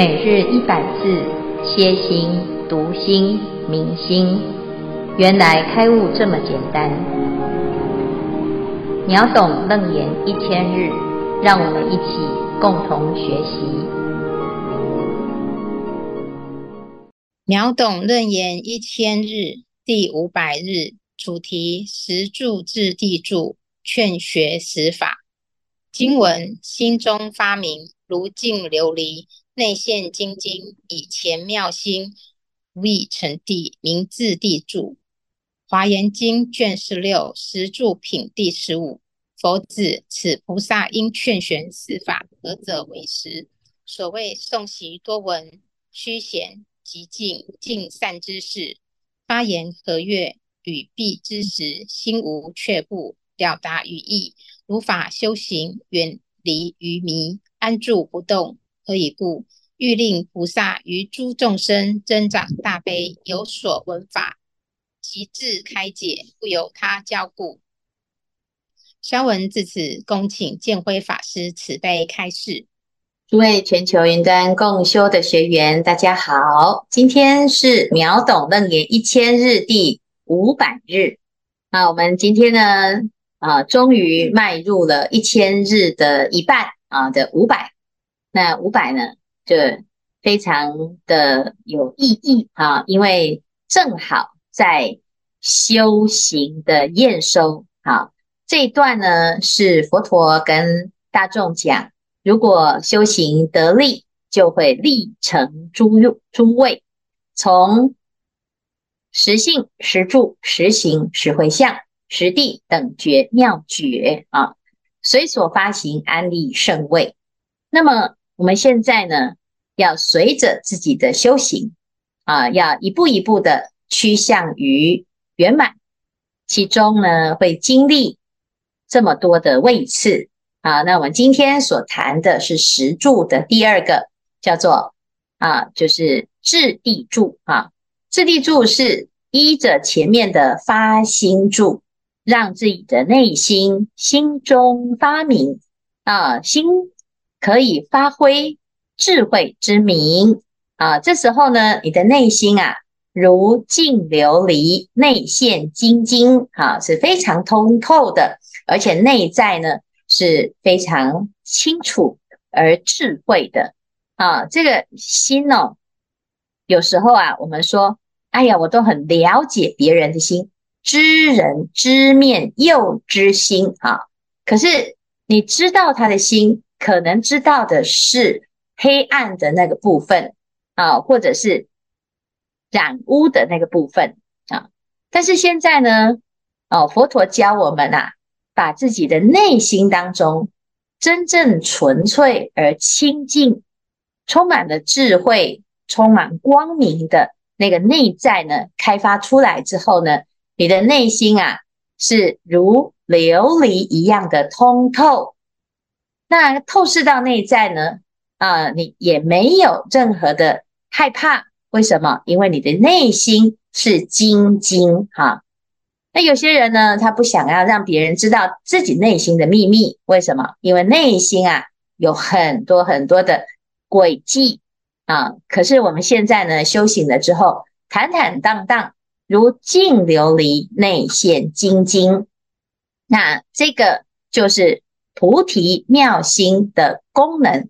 每日一百字，歇心、读心、明心，原来开悟这么简单。秒懂楞严一千日，让我们一起共同学习。秒懂楞严一千日第五百日主题：十住智地住，劝学十法。经文：心中发明，如镜琉璃。内现精金，以前妙心，无以成地，名智地住。华严经卷十六十住品第十五。佛子，此菩萨应劝学四法，何者为十？所谓诵习多闻，虚闲寂静，尽善知识，发言和悦，语毕之时，心无却步，了达语义，如法修行，远离愚迷，安住不动。何以故？欲令菩萨于诸众生增长大悲，有所闻法，即自开解，不由他教故。消文至此，恭请建辉法师慈悲开示。诸位全球云端共修的学员，大家好，今天是秒懂楞严一千日第五百日。那我们今天呢，啊，终于迈入了一千日的一半啊的五百。那五百呢，就非常的有意义啊，因为正好在修行的验收啊，这一段呢是佛陀跟大众讲，如果修行得力，就会立成诸诸位，从实性、实住、实行、实回向、实地等觉妙觉啊，随所发行安立圣位，那么。我们现在呢，要随着自己的修行啊，要一步一步的趋向于圆满。其中呢，会经历这么多的位次啊。那我们今天所谈的是十柱的第二个，叫做啊，就是质地柱啊。质地柱是依着前面的发心柱，让自己的内心心中发明啊，心。可以发挥智慧之明啊！这时候呢，你的内心啊，如镜琉璃，内现精金啊，是非常通透的，而且内在呢是非常清楚而智慧的啊。这个心哦，有时候啊，我们说，哎呀，我都很了解别人的心，知人知面又知心啊。可是你知道他的心。可能知道的是黑暗的那个部分啊，或者是染污的那个部分啊。但是现在呢，哦，佛陀教我们啊，把自己的内心当中真正纯粹而清净、充满了智慧、充满光明的那个内在呢，开发出来之后呢，你的内心啊，是如琉璃一样的通透。那透视到内在呢？啊、你也没有任何的害怕。为什么？因为你的内心是精金哈。那有些人呢，他不想要让别人知道自己内心的秘密。为什么？因为内心啊有很多很多的诡计啊。可是我们现在呢，修行了之后，坦坦荡荡，如镜琉璃，内现精金。那这个就是。菩提妙心的功能，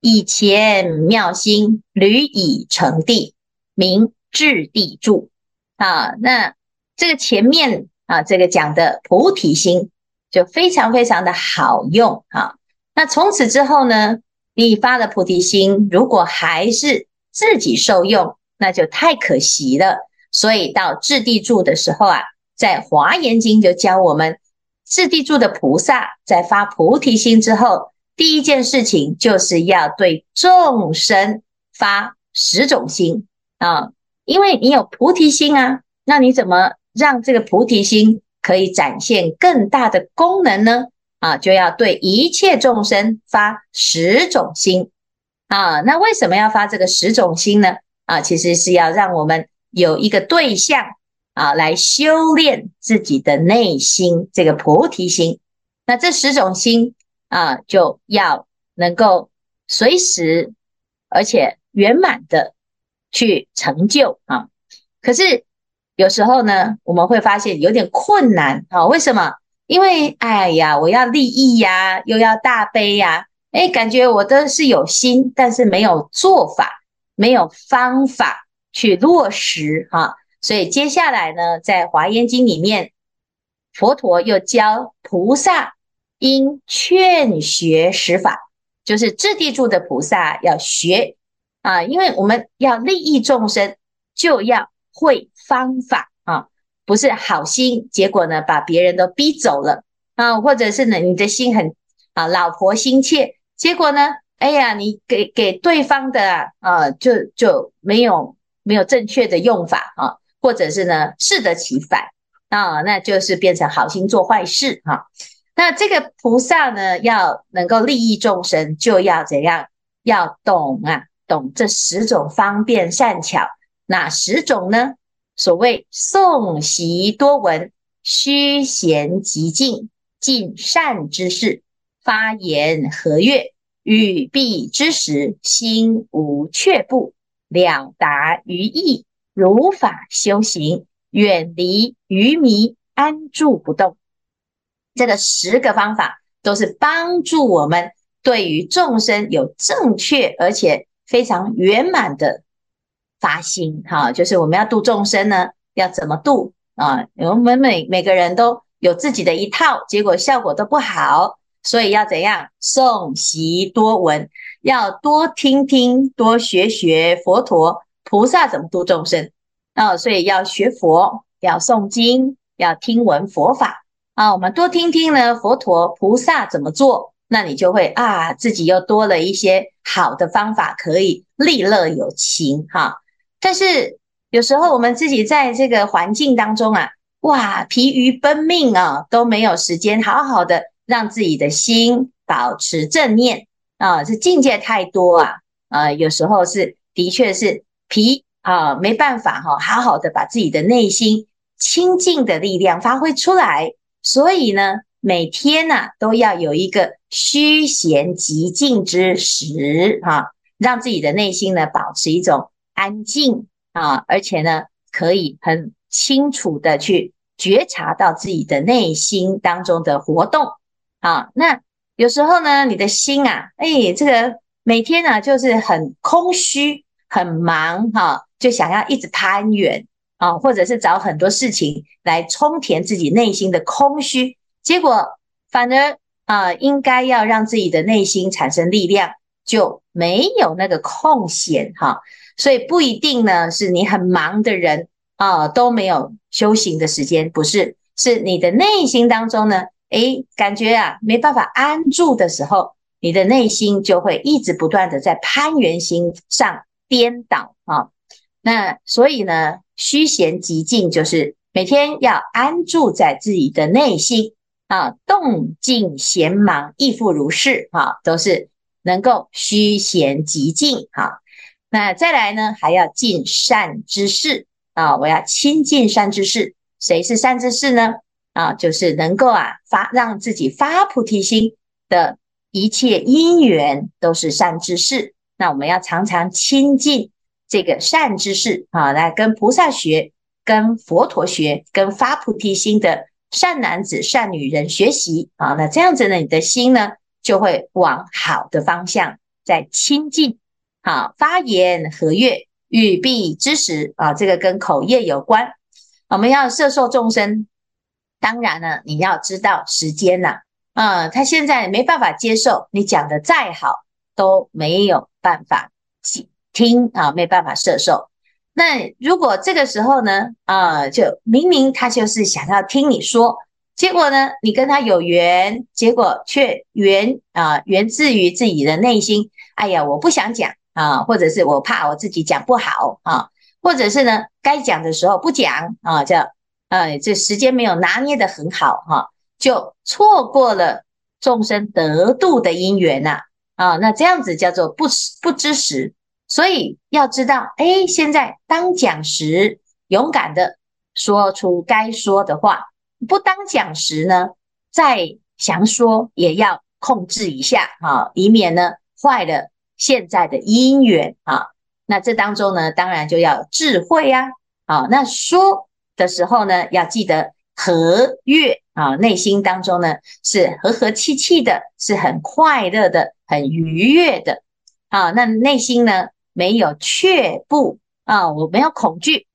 以前妙心屡已成地，名智地住啊。那这个前面啊，这个讲的菩提心就非常非常的好用啊。那从此之后呢，你发了菩提心，如果还是自己受用，那就太可惜了。所以到智地住的时候啊，在华严经就教我们。智地住的菩萨在发菩提心之后，第一件事情就是要对众生发十种心啊，因为你有菩提心啊，那你怎么让这个菩提心可以展现更大的功能呢？啊，就要对一切众生发十种心啊。那为什么要发这个十种心呢？啊，其实是要让我们有一个对象。啊，来修炼自己的内心，这个菩提心。那这十种心啊，就要能够随时，而且圆满的去成就啊。可是有时候呢，我们会发现有点困难啊。为什么？因为哎呀，我要利益呀，又要大悲呀，哎，感觉我都是有心，但是没有做法，没有方法去落实哈。所以接下来呢，在《华严经》里面，佛陀又教菩萨应劝学实法，就是智地住的菩萨要学啊，因为我们要利益众生，就要会方法啊，不是好心，结果呢把别人都逼走了啊，或者是呢你的心很啊老婆心切，结果呢，哎呀，你给给对方的啊就就没有没有正确的用法啊。或者是呢，适得其反啊，那就是变成好心做坏事哈、啊。那这个菩萨呢，要能够利益众生，就要怎样？要懂啊，懂这十种方便善巧。哪十种呢？所谓诵习多闻，虚闲极静，尽善之事，发言和悦，语毕之时，心无却步，了达于意。如法修行，远离愚迷，安住不动。这个十个方法都是帮助我们对于众生有正确而且非常圆满的发心。哈，就是我们要度众生呢，要怎么度啊？我们每每个人都有自己的一套，结果效果都不好，所以要怎样？诵习多闻，要多听听，多学学佛陀。菩萨怎么度众生啊？所以要学佛，要诵经，要听闻佛法啊。我们多听听呢，佛陀菩萨怎么做，那你就会啊，自己又多了一些好的方法，可以利乐有情哈。但是有时候我们自己在这个环境当中啊，哇，疲于奔命啊，都没有时间好好的让自己的心保持正念啊。这境界太多啊，啊，有时候是的确是。疲啊，没办法哈，好好的把自己的内心清净的力量发挥出来。所以呢，每天呢、啊、都要有一个虚闲极静之时哈，让自己的内心呢保持一种安静啊，而且呢可以很清楚的去觉察到自己的内心当中的活动啊。那有时候呢，你的心啊，哎，这个每天呢就是很空虚。很忙哈，就想要一直攀缘啊，或者是找很多事情来充填自己内心的空虚，结果反而啊，应该要让自己的内心产生力量，就没有那个空闲哈，所以不一定呢，是你很忙的人啊都没有修行的时间，不是，是你的内心当中呢，诶，感觉啊没办法安住的时候，你的内心就会一直不断的在攀缘心上。颠倒啊，那所以呢，虚闲极静就是每天要安住在自己的内心啊，动静闲忙亦复如是啊，都是能够虚闲极静啊。那再来呢，还要尽善知识啊，我要亲近善知识。谁是善知识呢？啊，就是能够啊发让自己发菩提心的一切因缘都是善知识。那我们要常常亲近这个善知识啊，来跟菩萨学，跟佛陀学，跟发菩提心的善男子、善女人学习啊。那这样子呢，你的心呢就会往好的方向在亲近。好，发言和悦，语毕之时啊，这个跟口业有关。我们要摄受众生，当然呢，你要知道时间呐，啊，他现在没办法接受你讲的再好。都没有办法听啊，没办法摄受。那如果这个时候呢，啊，就明明他就是想要听你说，结果呢，你跟他有缘，结果却缘啊源自于自己的内心。哎呀，我不想讲啊，或者是我怕我自己讲不好啊，或者是呢，该讲的时候不讲啊，叫啊，这时间没有拿捏得很好哈，就错过了众生得度的因缘呐。啊，那这样子叫做不不知时，所以要知道，哎，现在当讲时，勇敢的说出该说的话；不当讲时呢，再想说也要控制一下啊，以免呢坏了现在的因缘啊。那这当中呢，当然就要智慧呀。啊，那说的时候呢，要记得和悦啊，内心当中呢是和和气气的，是很快乐的，很愉悦的。啊，那内心呢没有却步啊，我没有恐惧，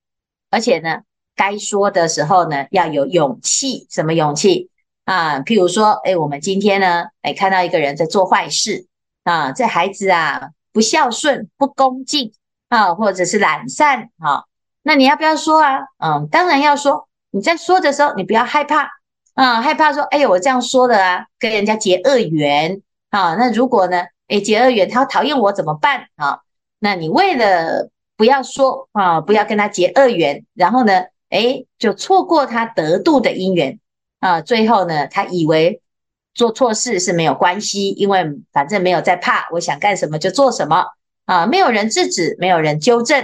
而且呢，该说的时候呢要有勇气。什么勇气啊？譬如说，哎，我们今天呢，哎，看到一个人在做坏事啊，这孩子啊不孝顺、不恭敬啊，或者是懒散啊，那你要不要说啊？嗯，当然要说。你在说的时候，你不要害怕啊，害怕说，哎呦，我这样说的啊，跟人家结恶缘啊。那如果呢？诶，结恶缘，他讨厌我怎么办啊？那你为了不要说啊，不要跟他结恶缘，然后呢，诶，就错过他得度的因缘啊。最后呢，他以为做错事是没有关系，因为反正没有在怕，我想干什么就做什么啊，没有人制止，没有人纠正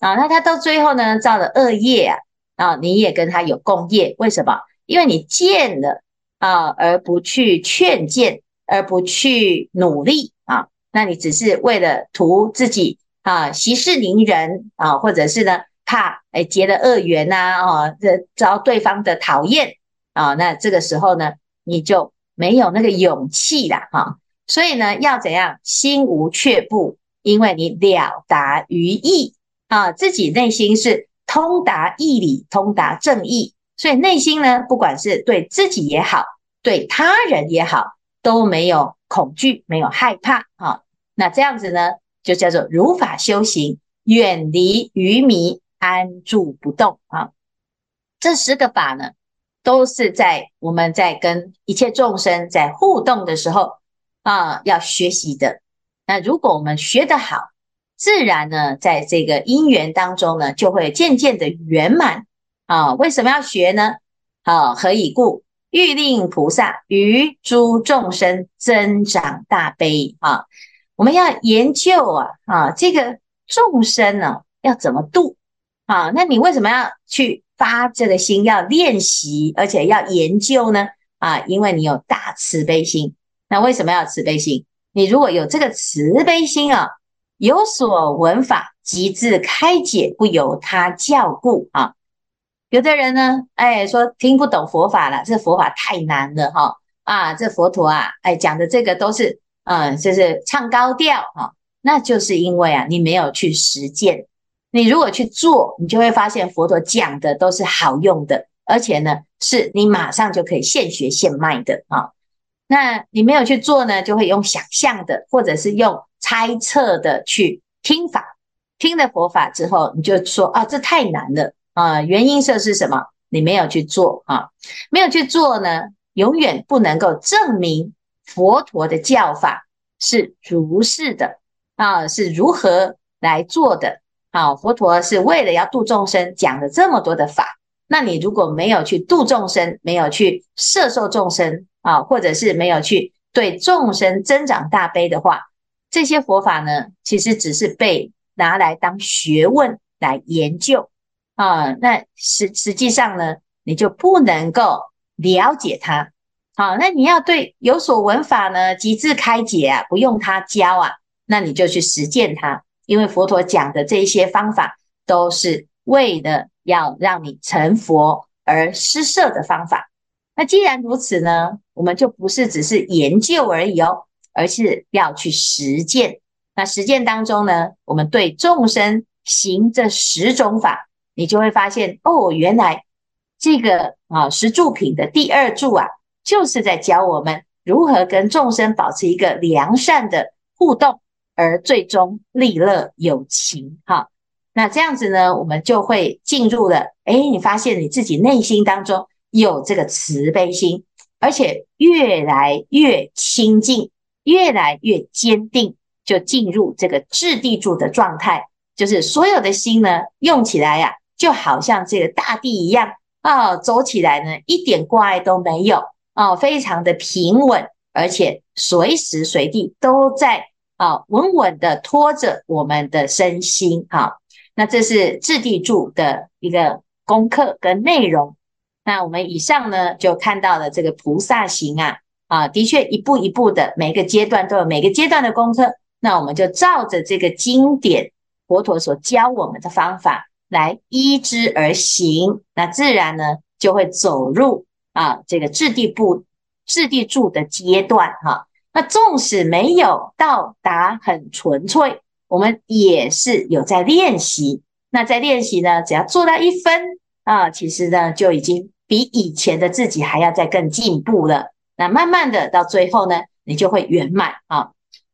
啊。那他到最后呢，造了恶业啊，啊，你也跟他有共业，为什么？因为你见了啊，而不去劝谏，而不去努力啊。那你只是为了图自己啊息事宁人啊，或者是呢怕哎结了恶缘呐哦，这遭对方的讨厌啊，那这个时候呢你就没有那个勇气了哈。所以呢要怎样心无却步，因为你了达于义啊，自己内心是通达义理，通达正义，所以内心呢不管是对自己也好，对他人也好，都没有。恐惧没有害怕啊，那这样子呢，就叫做如法修行，远离愚迷，安住不动啊。这十个法呢，都是在我们在跟一切众生在互动的时候啊，要学习的。那如果我们学得好，自然呢，在这个因缘当中呢，就会渐渐的圆满啊。为什么要学呢？啊，何以故？欲令菩萨于诸众生增长大悲啊！我们要研究啊啊，这个众生呢、啊、要怎么度啊？那你为什么要去发这个心，要练习，而且要研究呢？啊，因为你有大慈悲心。那为什么要慈悲心？你如果有这个慈悲心啊，有所闻法，即自开解，不由他教故啊。有的人呢，哎，说听不懂佛法了，这佛法太难了哈啊，这佛陀啊，哎，讲的这个都是，嗯，就是唱高调哈，那就是因为啊，你没有去实践。你如果去做，你就会发现佛陀讲的都是好用的，而且呢，是你马上就可以现学现卖的啊。那你没有去做呢，就会用想象的，或者是用猜测的去听法，听了佛法之后，你就说啊，这太难了。啊，原因是是什么？你没有去做啊，没有去做呢，永远不能够证明佛陀的教法是如是的啊，是如何来做的？啊，佛陀是为了要度众生，讲了这么多的法。那你如果没有去度众生，没有去摄受众生啊，或者是没有去对众生增长大悲的话，这些佛法呢，其实只是被拿来当学问来研究。啊，那实实际上呢，你就不能够了解它。好，那你要对有所闻法呢，即自开解啊，不用他教啊，那你就去实践它。因为佛陀讲的这些方法，都是为了要让你成佛而施设的方法。那既然如此呢，我们就不是只是研究而已哦，而是要去实践。那实践当中呢，我们对众生行这十种法。你就会发现哦，原来这个啊十住品的第二住啊，就是在教我们如何跟众生保持一个良善的互动，而最终利乐有情。哈，那这样子呢，我们就会进入了。哎，你发现你自己内心当中有这个慈悲心，而且越来越清净，越来越坚定，就进入这个质地住的状态，就是所有的心呢，用起来呀、就好像这个大地一样啊，走起来呢一点挂碍都没有啊，非常的平稳，而且随时随地都在啊稳稳的拖着我们的身心啊。那这是质地住的一个功课跟内容。那我们以上呢就看到了这个菩萨行啊啊，的确一步一步的每个阶段都有每个阶段的功课。那我们就照着这个经典。佛陀所教我们的方法来依之而行，那自然呢就会走入啊这个质地部、质地住的阶段哈。那纵使没有到达很纯粹，我们也是有在练习。那在练习呢，只要做到一分啊，其实呢就已经比以前的自己还要再更进步了。那慢慢的到最后呢，你就会圆满啊。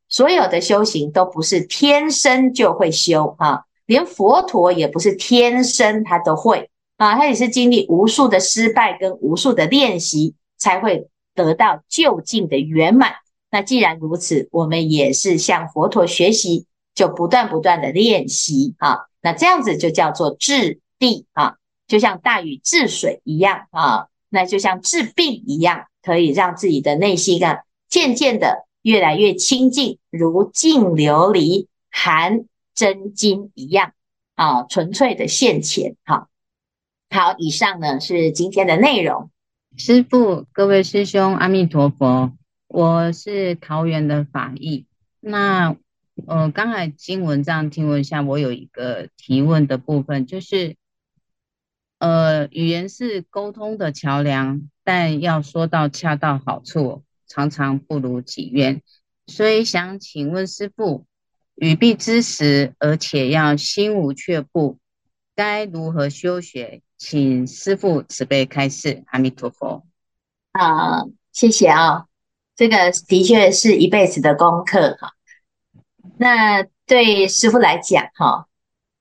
所有的修行都不是天生就会修啊，连佛陀也不是天生他都会啊，他也是经历无数的失败跟无数的练习，才会得到究竟的圆满。那既然如此，我们也是向佛陀学习，就不断不断的练习啊。那这样子就叫做治地啊，就像大禹治水一样啊，那就像治病一样，可以让自己的内心啊渐渐的越来越清净，如净琉璃含真金一样啊，纯粹的现前。哈，好，以上呢是今天的内容。师父，各位师兄，阿弥陀佛。我是桃园的法义，那呃，刚才经文这样听闻下，我有一个提问的部分，就是呃，语言是沟通的桥梁，但要说到恰到好处，常常不如己愿，所以想请问师父，语必之时，而且要心无却步，该如何修学？请师父慈悲开示，阿弥陀佛。啊，谢谢啊。这个的确是一辈子的功课哈。那对师父来讲哈，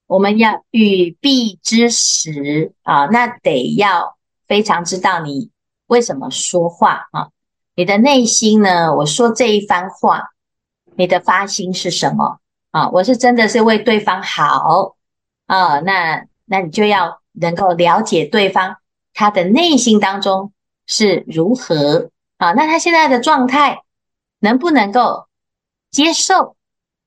我们要语必之时啊，那得要非常知道你为什么说话啊，你的内心呢？我说这一番话，你的发心是什么啊？我是真的是为对方好啊，那那你就要能够了解对方他的内心当中是如何。啊，那他现在的状态能不能够接受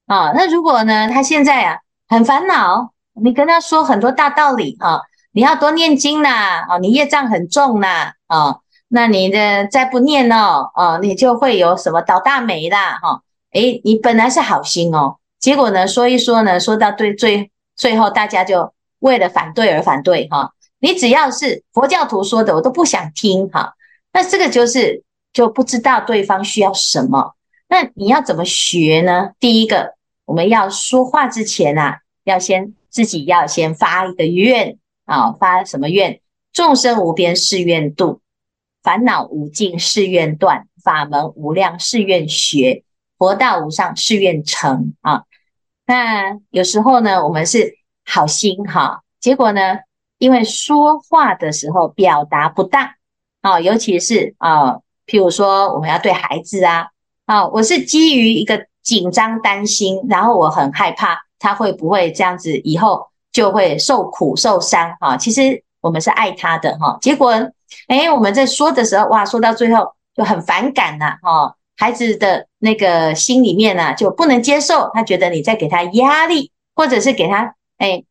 啊？那如果呢，他现在啊很烦恼，你跟他说很多大道理啊，你要多念经呐，啊，你业障很重呐，啊，那你的再不念哦，啊，你就会有什么倒大霉啦，哈，诶，你本来是好心哦，结果呢，说一说呢，说到对最最后，大家就为了反对而反对哈，你只要是佛教徒说的，我都不想听哈，那这个就是。就不知道对方需要什么，那你要怎么学呢？第一个，我们要说话之前啊，要先自己要先发一个愿啊，发什么愿？众生无边誓愿度，烦恼无尽誓愿断，法门无量誓愿学，佛道无上誓愿成啊。那有时候呢，我们是好心哈，结果呢，因为说话的时候表达不当啊，尤其是啊。譬如说，我们要对孩子啊，啊，我是基于一个紧张担心，然后我很害怕他会不会这样子以后就会受苦受伤哈。其实我们是爱他的哈，结果哎，我们在说的时候哇，说到最后就很反感呐哈，孩子的那个心里面呢就不能接受，他觉得你在给他压力，或者是给他哎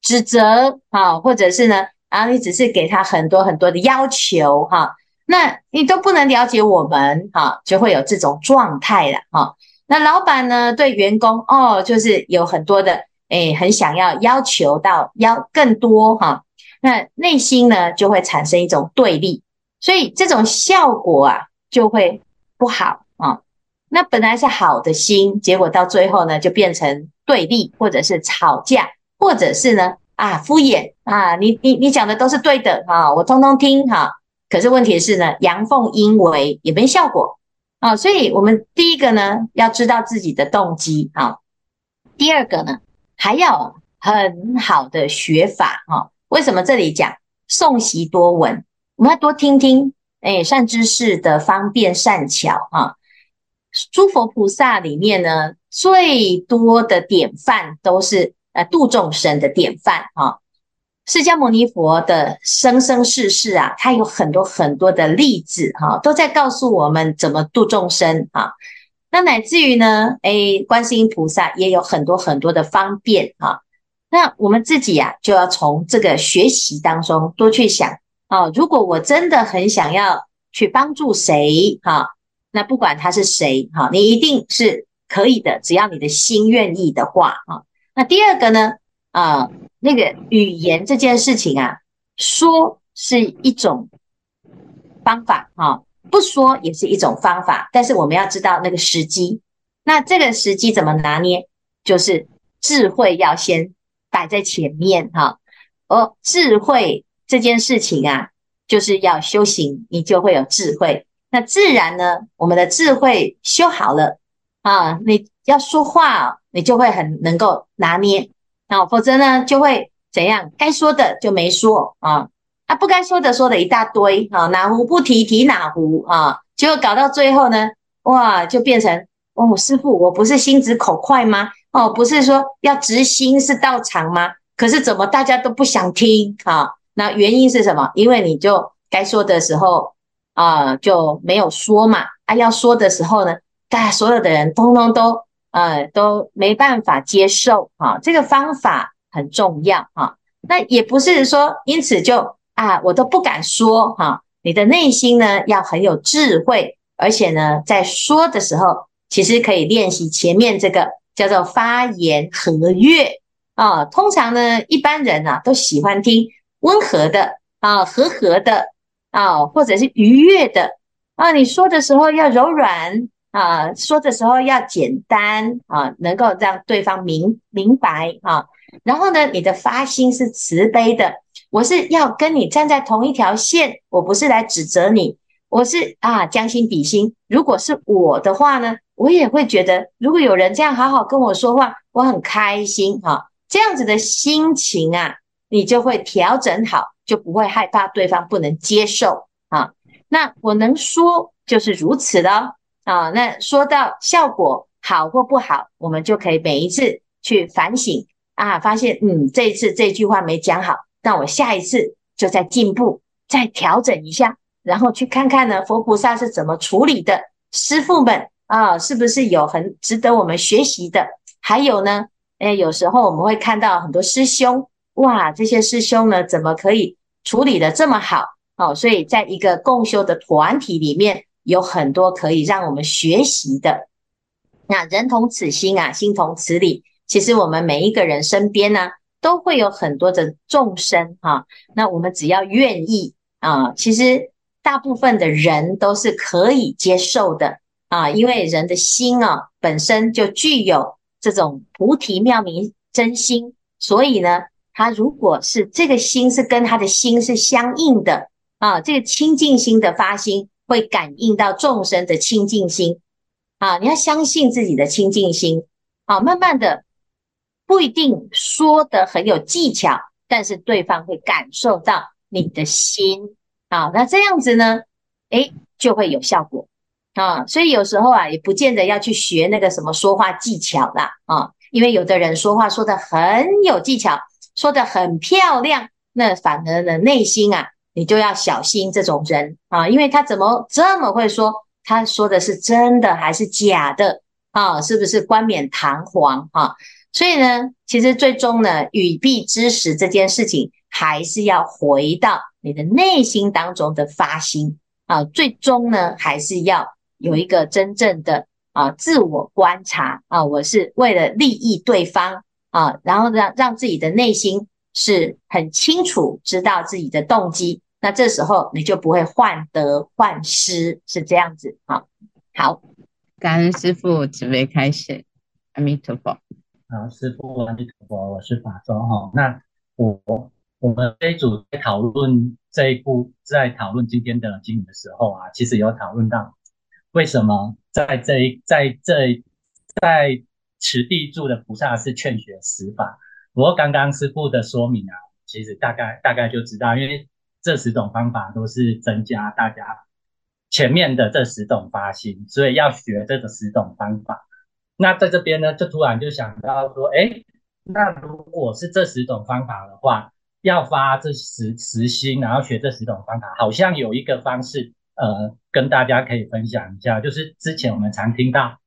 指责啊，或者是呢啊，你只是给他很多很多的要求哈。那你都不能了解我们哈，就会有这种状态了哈。那老板呢，对员工哦，就是有很多的诶，很想要要求到要更多哈。那内心呢，就会产生一种对立，所以这种效果啊，就会不好啊。那本来是好的心，结果到最后呢，就变成对立，或者是吵架，或者是呢啊敷衍啊，你你你讲的都是对的啊，我通通听哈。可是问题是呢，阳奉阴违也没效果啊，所以我们第一个呢，要知道自己的动机啊，第二个呢，还要很好的学法啊。为什么这里讲诵习多闻？我们要多听听，哎，善知识的方便善巧啊。诸佛菩萨里面呢，最多的典范都是呃度众生的典范啊。释迦牟尼佛的生生世世啊，他有很多很多的例子哈，都在告诉我们怎么度众生啊。那乃至于呢，哎，观世音菩萨也有很多很多的方便啊。那我们自己呀，就要从这个学习当中多去想啊。如果我真的很想要去帮助谁哈，那不管他是谁哈，你一定是可以的，只要你的心愿意的话啊。那第二个呢，啊、那个语言这件事情啊，说是一种方法啊、哦，不说也是一种方法，但是我们要知道那个时机。那这个时机怎么拿捏？就是智慧要先摆在前面哈。哦，智慧这件事情啊，就是要修行，你就会有智慧。那自然呢，我们的智慧修好了啊，你要说话，你就会很能够拿捏啊，否则呢，就会怎样？该说的就没说啊，啊，不该说的说的一大堆啊，哪壶不提提哪壶啊，结果搞到最后呢，哇，就变成。哦，师父，我不是心直口快吗？哦，不是说要直心是道场吗？可是怎么大家都不想听啊？那原因是什么？因为你就该说的时候啊、就没有说嘛。啊，要说的时候呢，大家所有的人通通都呃都没办法接受啊。这个方法很重要啊。那也不是说因此就啊我都不敢说哈、你的内心呢要很有智慧，而且呢在说的时候。其实可以练习前面这个叫做发言和悦啊，通常呢一般人啊都喜欢听温和的啊、和和的啊，或者是愉悦的啊。你说的时候要柔软啊，说的时候要简单啊，能够让对方明明白啊。然后呢，你的发心是慈悲的，我是要跟你站在同一条线，我不是来指责你，我是啊将心比心。如果是我的话呢？我也会觉得，如果有人这样好好跟我说话，我很开心哈。这样子的心情啊，你就会调整好，就不会害怕对方不能接受啊。那我能说就是如此的啊。那说到效果好或不好，我们就可以每一次去反省啊，发现嗯，这一次这句话没讲好，那我下一次就再进步，再调整一下，然后去看看呢，佛菩萨是怎么处理的，师父们。啊，是不是有很值得我们学习的？还有呢，诶，有时候我们会看到很多师兄，哇，这些师兄呢，怎么可以处理得这么好？哦，所以在一个共修的团体里面，有很多可以让我们学习的。那人同此心啊，心同此理。其实我们每一个人身边呢，都会有很多的众生哈。那我们只要愿意啊，其实大部分的人都是可以接受的。啊，因为人的心啊，本身就具有这种菩提妙明真心，所以呢，他如果是这个心是跟他的心是相应的啊，这个清净心的发心会感应到众生的清净心。啊，你要相信自己的清净心。啊，慢慢的不一定说得很有技巧，但是对方会感受到你的心。啊，那这样子呢，诶，就会有效果。啊，所以有时候啊，也不见得要去学那个什么说话技巧啦，啊，因为有的人说话说得很有技巧，说得很漂亮，那反而呢，内心啊，你就要小心这种人啊，因为他怎么这么会说？他说的是真的还是假的？啊，是不是冠冕堂皇？啊，所以呢，其实最终呢，语必知识这件事情，还是要回到你的内心当中的发心啊，最终呢，还是要。有一个真正的啊自我观察啊，我是为了利益对方啊，然后让让自己的内心是很清楚，知道自己的动机，那这时候你就不会患得患失，是这样子啊。好，感恩师父慈悲开始，阿弥陀佛。好，师父阿弥陀佛，我是法周哈。那我我们这一组在讨论这一部，在讨论今天的经文的时候啊，其实有讨论到。为什么在这一在这在此地住的菩萨是劝学十法？不过刚刚师父的说明啊，其实大概大概就知道，因为这十种方法都是增加大家前面的这十种发心，所以要学这个十种方法。那在这边呢，就突然就想到说，诶，那如果是这十种方法的话，要发这十十心，然后学这十种方法，好像有一个方式。呃，跟大家可以分享一下，就是之前我们常听到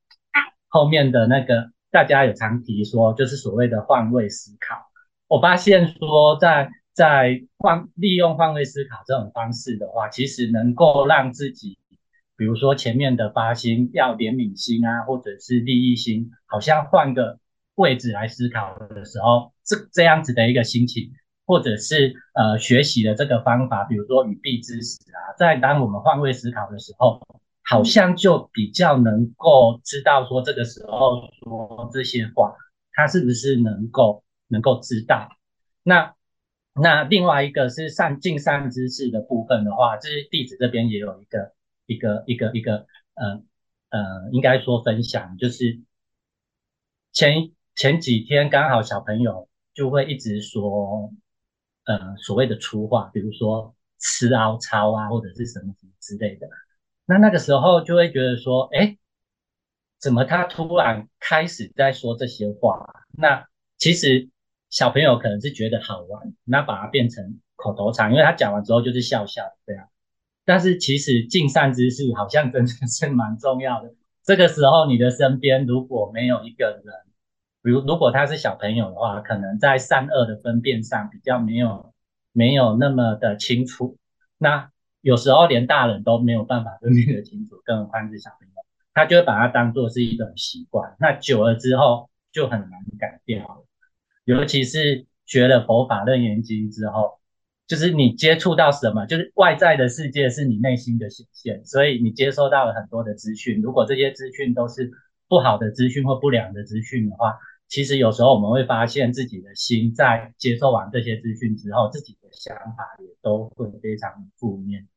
后面的那个，大家有常提说，就是所谓的换位思考。我发现说在，在换利用换位思考这种方式的话，其实能够让自己，比如说前面的发心要怜悯心啊，或者是利益心，好像换个位置来思考的时候，这这样子的一个心情，或者是呃学习的这个方法，比如说语蔽之时啊，在当我们换位思考的时候，好像就比较能够知道说这个时候说这些话，他是不是能够能够知道。那那另外一个是善尽善知识的部分的话，就是弟子这边也有一个一个一个一个呃呃，应该说分享，就是前前几天刚好小朋友就会一直说呃所谓的粗话，比如说吃凹操啊，或者是什么什么之类的。那那个时候就会觉得说，哎，怎么他突然开始在说这些话？那其实小朋友可能是觉得好玩，那把它变成口头禅，因为他讲完之后就是笑笑这样。但是其实尽善知识好像真的是蛮重要的。这个时候你的身边如果没有一个人，比如如果他是小朋友的话，可能在善恶的分辨上比较没有没有那么的清楚。那有时候连大人都没有办法分辨得清楚，更何况是小朋友，他就会把它当做是一种习惯。那久了之后就很难改掉了。尤其是学了佛法楞严经之后，就是你接触到什么，就是外在的世界是你内心的显现，所以你接收到了很多的资讯。如果这些资讯都是不好的资讯或不良的资讯的话，其实有时候我们会发现自己的心在接受完这些资讯之后，自己的想法也都会非常负面。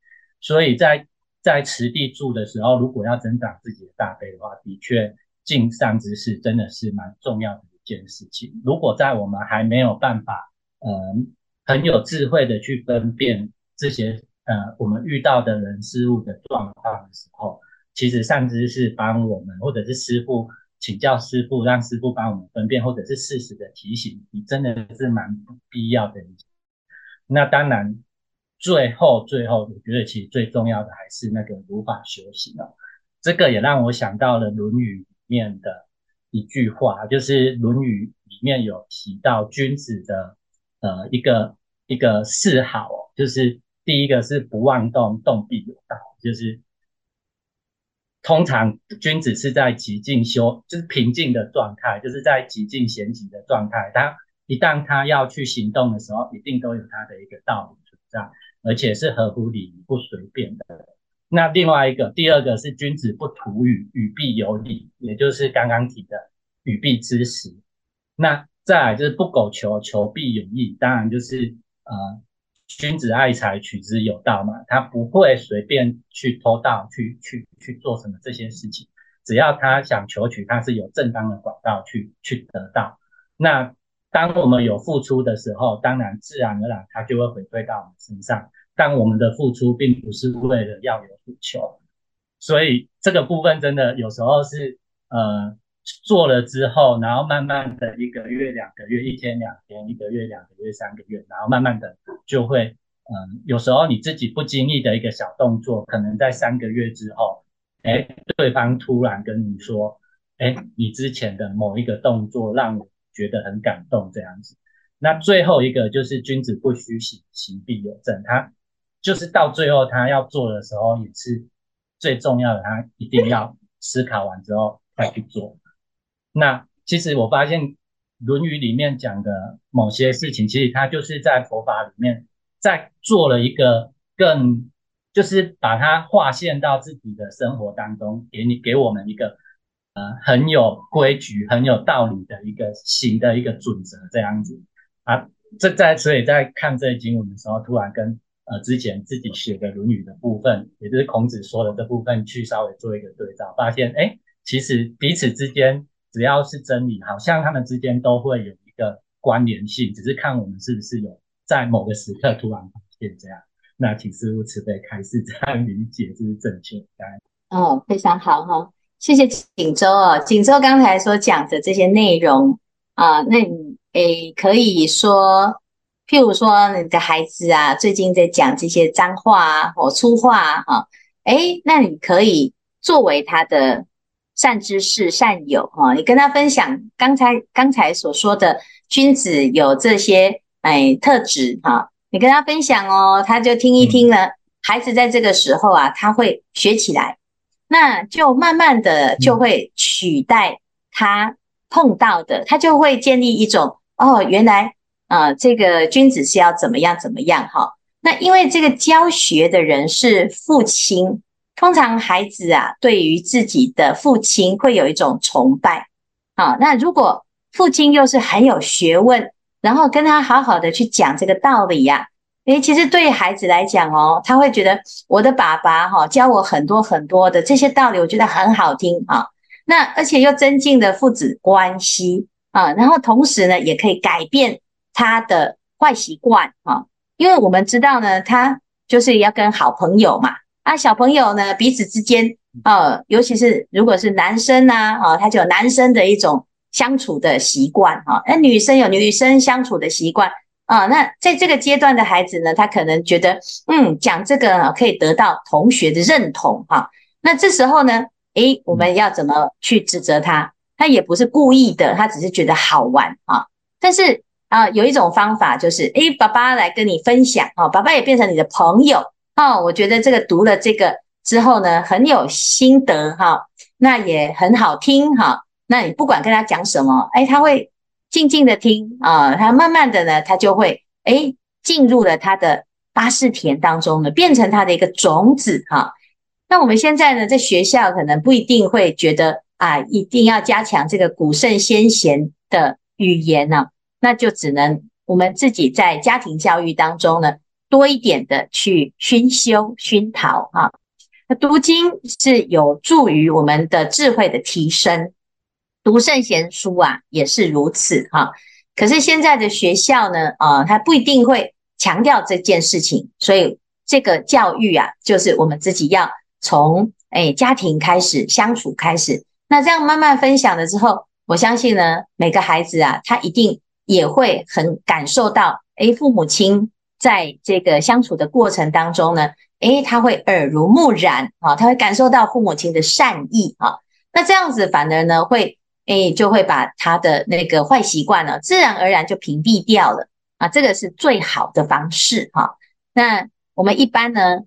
所以在在持地住的时候，如果要增长自己的大悲的话，的确尽善知识真的是蛮重要的件事情。如果在我们还没有办法，嗯、呃，很有智慧的去分辨这些呃我们遇到的人事物的状况的时候，其实善知识帮我们，或者是师傅请教师傅，让师傅帮我们分辨，或者是适时的提醒，你真的是蛮必要的。那当然。最后，最后，我觉得其实最重要的还是那个如法修行哦。这个也让我想到了《论语》里面的一句话，就是《论语》里面有提到君子的呃一个一个嗜好哦，就是第一个是不妄动，动必有道，就是通常君子是在极静修，就是平静的状态，就是在极静闲情的状态。他一旦他要去行动的时候，一定都有他的一个道理存在。而且是合乎礼仪，不随便的。那另外一个，第二个是君子不图语，语必有理，也就是刚刚提的语必之时。那再来就是不苟求，求必有益。当然就是呃，君子爱财，取之有道嘛。他不会随便去偷盗，去去去做什么这些事情。只要他想求取，他是有正当的管道去去得到。那当我们有付出的时候，当然自然而然它就会回馈到我们身上。但我们的付出并不是为了要有所求，所以这个部分真的有时候是呃做了之后，然后慢慢的一个月、两个月、一天、两天、一个月、两个月、三个月，然后慢慢的就会嗯、有时候你自己不经意的一个小动作，可能在三个月之后，哎，对方突然跟你说，哎，你之前的某一个动作让我。觉得很感动这样子，那最后一个就是君子不虚行，行必有证。他就是到最后他要做的时候，也是最重要的，他一定要思考完之后再去做。那其实我发现《论语》里面讲的某些事情，其实他就是在佛法里面在做了一个更，就是把它划线到自己的生活当中，给你给我们一个。呃，很有规矩、很有道理的一个行的一个准则，这样子啊。这在所以在看这一经文的时候，突然跟呃之前自己写的《论语》的部分，也就是孔子说的这部分，去稍微做一个对照，发现哎，其实彼此之间只要是真理，好像他们之间都会有一个关联性，只是看我们是不是有在某个时刻突然发现这样。那请师父慈悲开示，这样理解这是正确的？哦，非常好哈。谢谢锦州哦，锦州刚才所讲的这些内容啊，那你诶可以说，譬如说你的孩子啊，最近在讲这些脏话啊或粗话啊，哈，哎，那你可以作为他的善知识善友哈，你跟他分享刚才刚才所说的君子有这些诶特质哈，你跟他分享哦，他就听一听了，孩子在这个时候啊，他会学起来。那就慢慢的就会取代他碰到的，他就会建立一种哦，原来啊、这个君子是要怎么样怎么样哈。那因为这个教学的人是父亲，通常孩子啊，对于自己的父亲会有一种崇拜。好，那如果父亲又是很有学问，然后跟他好好的去讲这个道理呀、啊，诶，其实对孩子来讲哦，他会觉得我的爸爸哈教我很多很多的这些道理，我觉得很好听啊。那而且又增进了父子关系啊，然后同时呢，也可以改变他的坏习惯啊。因为我们知道呢，他就是要跟好朋友嘛，啊，小朋友呢彼此之间，呃，尤其是如果是男生呐，啊，他就有男生的一种相处的习惯，哈，那女生有女生相处的习惯，啊，那在这个阶段的孩子呢，他可能觉得，嗯，讲这个可以得到同学的认同，哈，那这时候呢，诶，我们要怎么去指责他？他也不是故意的，他只是觉得好玩，啊，但是。啊，有一种方法就是，诶，爸爸来跟你分享，哦，爸爸也变成你的朋友，哦，我觉得这个读了这个之后呢，很有心得，哈、那也很好听，哈、那你不管跟他讲什么，诶，他会静静的听，啊、他慢慢的呢，他就会，诶，进入了他的八士田当中呢，变成他的一个种子，哈、那我们现在呢，在学校可能不一定会觉得啊，一定要加强这个古圣先贤的语言呢、啊。那就只能我们自己在家庭教育当中呢，多一点的去熏修熏陶哈。那读经是有助于我们的智慧的提升，读圣贤书啊也是如此哈。可是现在的学校呢，啊，它不一定会强调这件事情，所以这个教育啊，就是我们自己要从诶家庭开始相处开始，那这样慢慢分享了之后，我相信呢，每个孩子啊，他一定。也会很感受到，诶，父母亲在这个相处的过程当中呢，诶，他会耳濡目染啊，他会感受到父母亲的善意啊，那这样子反而呢，会诶，就会把他的那个坏习惯呢，自然而然就屏蔽掉了啊，这个是最好的方式哈。那我们一般呢，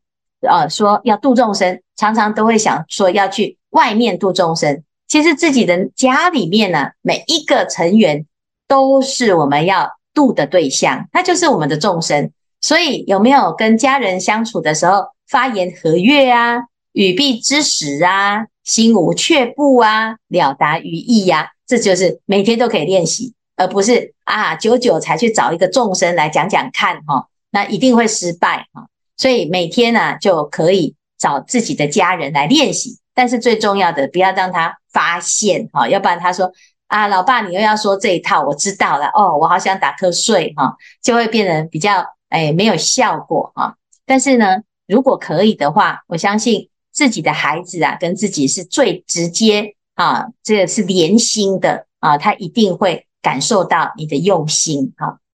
呃，说要度众生，常常都会想说要去外面度众生，其实自己的家里面呢，每一个成员。都是我们要度的对象，那就是我们的众生。所以有没有跟家人相处的时候，发言和悦啊，语必之时啊，心无却步啊，了达于意呀、啊，这就是每天都可以练习，而不是啊久久才去找一个众生来讲讲看哈，那一定会失败哈。所以每天呢、啊、就可以找自己的家人来练习，但是最重要的不要让他发现哈，要不然他说。啊，老爸，你又要说这一套，我知道了哦，我好想打瞌睡哈、就会变得比较哎没有效果哈、但是呢，如果可以的话，我相信自己的孩子啊，跟自己是最直接啊，这个是连心的啊，他一定会感受到你的用心哈、啊。